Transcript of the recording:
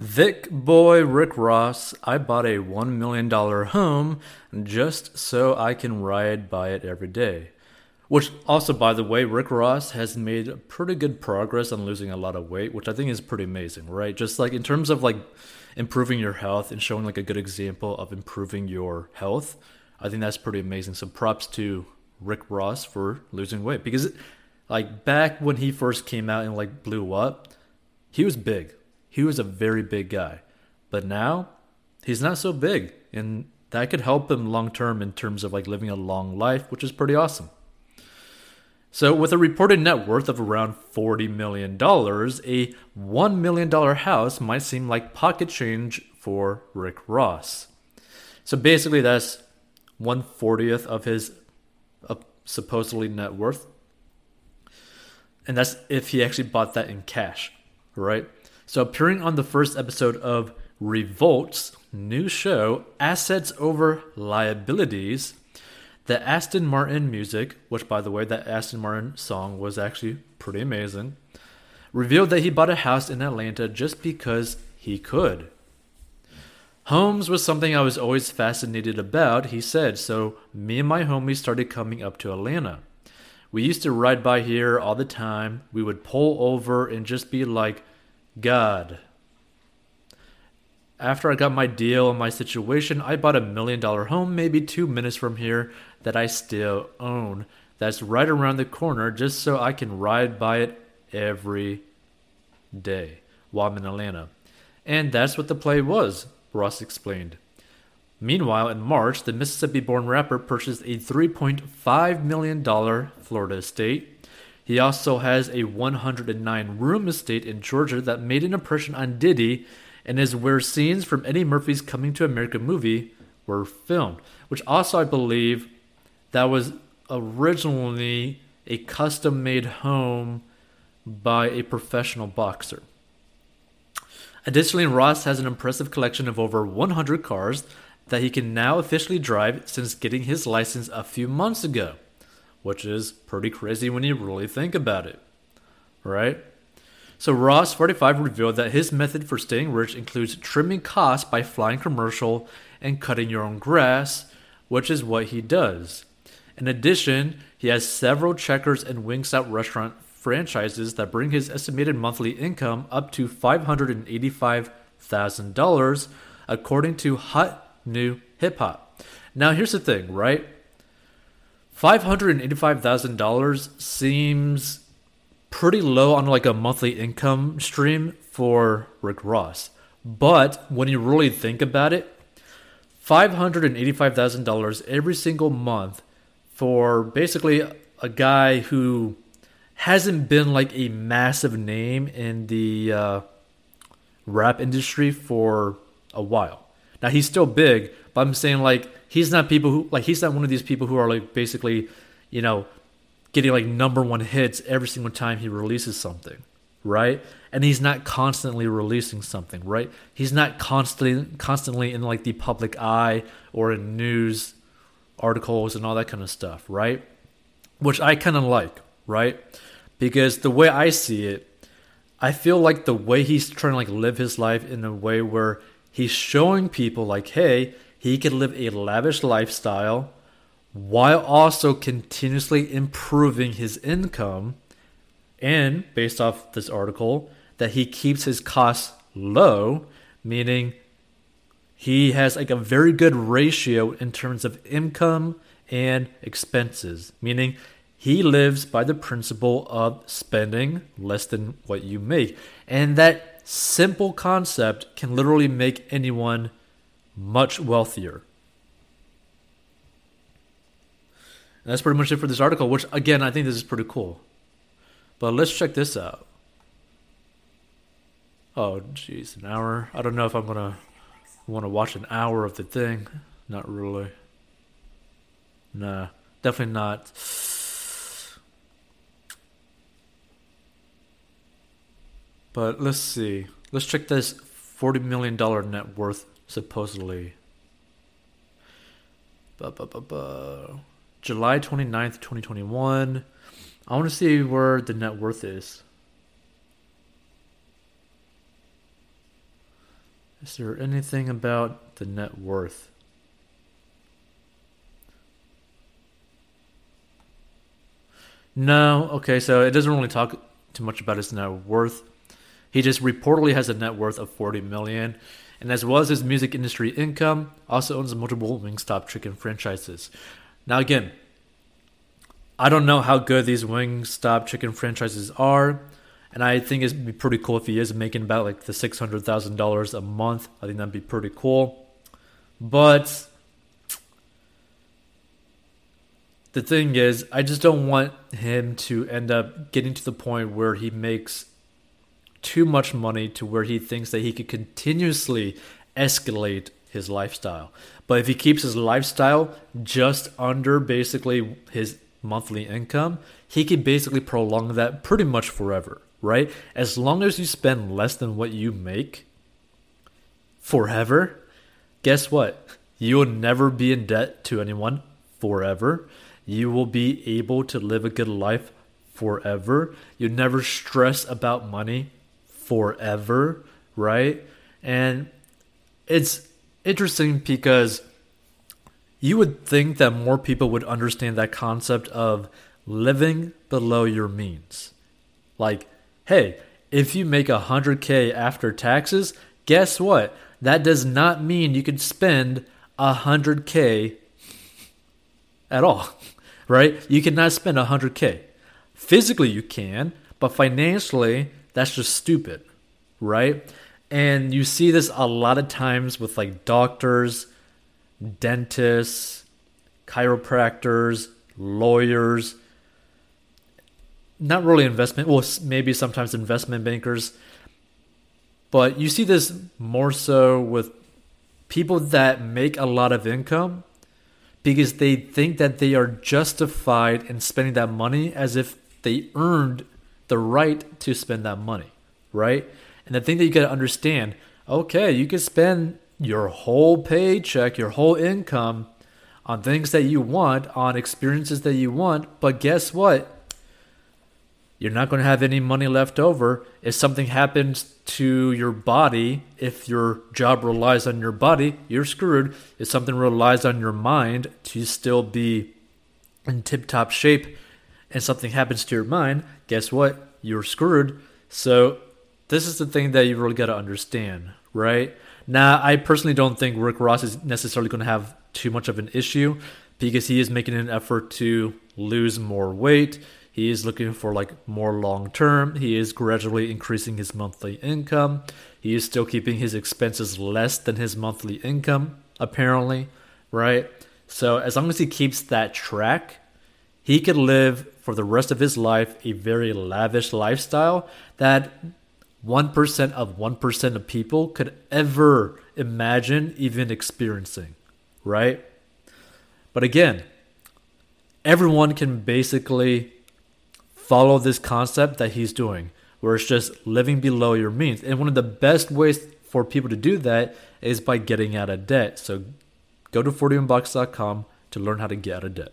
Thick boy Rick Ross, I bought a $1 million home just so I can ride by it every day. Which, also, by the way, Rick Ross has made pretty good progress on losing a lot of weight, which I think is pretty amazing, right? Just like in terms of like improving your health and showing like a good example of improving your health, I think that's pretty amazing. So props to Rick Ross for losing weight because, like, back when he first came out and like blew up, he was big he was a very big guy. But now he's not so big and that could help him long term in terms of like living a long life, which is pretty awesome. So, with a reported net worth of around $40 million, a $1 million house might seem like pocket change for Rick Ross. So, basically, that's 140th of his supposedly net worth. And that's if he actually bought that in cash, right? So, appearing on the first episode of Revolt's new show, Assets Over Liabilities, the Aston Martin music, which by the way, that Aston Martin song was actually pretty amazing, revealed that he bought a house in Atlanta just because he could. Homes was something I was always fascinated about, he said, so me and my homies started coming up to Atlanta. We used to ride by here all the time. We would pull over and just be like, God. After I got my deal and my situation, I bought a million dollar home maybe two minutes from here that I still own. That's right around the corner just so I can ride by it every day while I'm in Atlanta. And that's what the play was, Ross explained. Meanwhile, in March, the Mississippi born rapper purchased a $3.5 million Florida estate he also has a 109 room estate in Georgia that made an impression on Diddy and is where scenes from Eddie Murphy's Coming to America movie were filmed, which also I believe that was originally a custom made home by a professional boxer. Additionally, Ross has an impressive collection of over 100 cars that he can now officially drive since getting his license a few months ago which is pretty crazy when you really think about it. Right? So Ross 45 revealed that his method for staying rich includes trimming costs by flying commercial and cutting your own grass, which is what he does. In addition, he has several Checkers and wings Wingstop restaurant franchises that bring his estimated monthly income up to $585,000 according to Hot New Hip Hop. Now here's the thing, right? $585,000 seems pretty low on like a monthly income stream for Rick Ross. But when you really think about it, $585,000 every single month for basically a guy who hasn't been like a massive name in the uh, rap industry for a while. Now he's still big, but I'm saying like he's not people who like he's not one of these people who are like basically, you know, getting like number one hits every single time he releases something, right? And he's not constantly releasing something, right? He's not constantly constantly in like the public eye or in news articles and all that kind of stuff, right? Which I kind of like, right? Because the way I see it, I feel like the way he's trying to like live his life in a way where he's showing people like, hey, he can live a lavish lifestyle while also continuously improving his income. And based off this article, that he keeps his costs low, meaning he has like a very good ratio in terms of income and expenses, meaning he lives by the principle of spending less than what you make. And that simple concept can literally make anyone much wealthier. And that's pretty much it for this article, which again, I think this is pretty cool. But let's check this out. Oh, jeez, an hour. I don't know if I'm gonna want to watch an hour of the thing. Not really. Nah, definitely not. But let's see. Let's check this $40 million net worth supposedly. Ba, ba, ba, ba. July 29th, 2021. I want to see where the net worth is. Is there anything about the net worth? No. Okay, so it doesn't really talk too much about his net worth. He just reportedly has a net worth of 40 million, and as well as his music industry income, also owns multiple Wingstop chicken franchises. Now again, I don't know how good these Wingstop chicken franchises are, and I think it'd be pretty cool if he is making about like the six hundred thousand dollars a month. I think that'd be pretty cool. But the thing is, I just don't want him to end up getting to the point where he makes too much money to where he thinks that he could continuously escalate his lifestyle. But if he keeps his lifestyle just under basically his monthly income, he can basically prolong that pretty much forever, right? As long as you spend less than what you make forever, guess what? You will never be in debt to anyone forever. You will be able to live a good life forever. You never stress about money forever, right? And it's interesting because you would think that more people would understand that concept of living below your means. Like, hey, if you make 100K after taxes, guess what? That does not mean you can spend 100K at all, right? You cannot spend 100K. Physically, you can, but financially, that's just stupid, right? And you see this a lot of times with like doctors, dentists, chiropractors, lawyers. Not really investment, well, maybe sometimes investment bankers. But you see this more so with people that make a lot of income because they think that they are justified in spending that money as if they earned the right to spend that money, right? And the thing that you got to understand okay, you can spend your whole paycheck, your whole income on things that you want, on experiences that you want, but guess what? You're not going to have any money left over. If something happens to your body, if your job relies on your body, you're screwed. If something relies on your mind to still be in tip top shape and something happens to your mind, guess what? you're screwed. So this is the thing that you really got to understand, right? Now, I personally don't think Rick Ross is necessarily going to have too much of an issue because he is making an effort to lose more weight. He is looking for like more long term. He is gradually increasing his monthly income. He is still keeping his expenses less than his monthly income, apparently, right? So as long as he keeps that track, he could live for the rest of his life a very lavish lifestyle that 1% of 1% of people could ever imagine even experiencing, right? But again, everyone can basically follow this concept that he's doing, where it's just living below your means. And one of the best ways for people to do that is by getting out of debt. So go to 41box.com to learn how to get out of debt.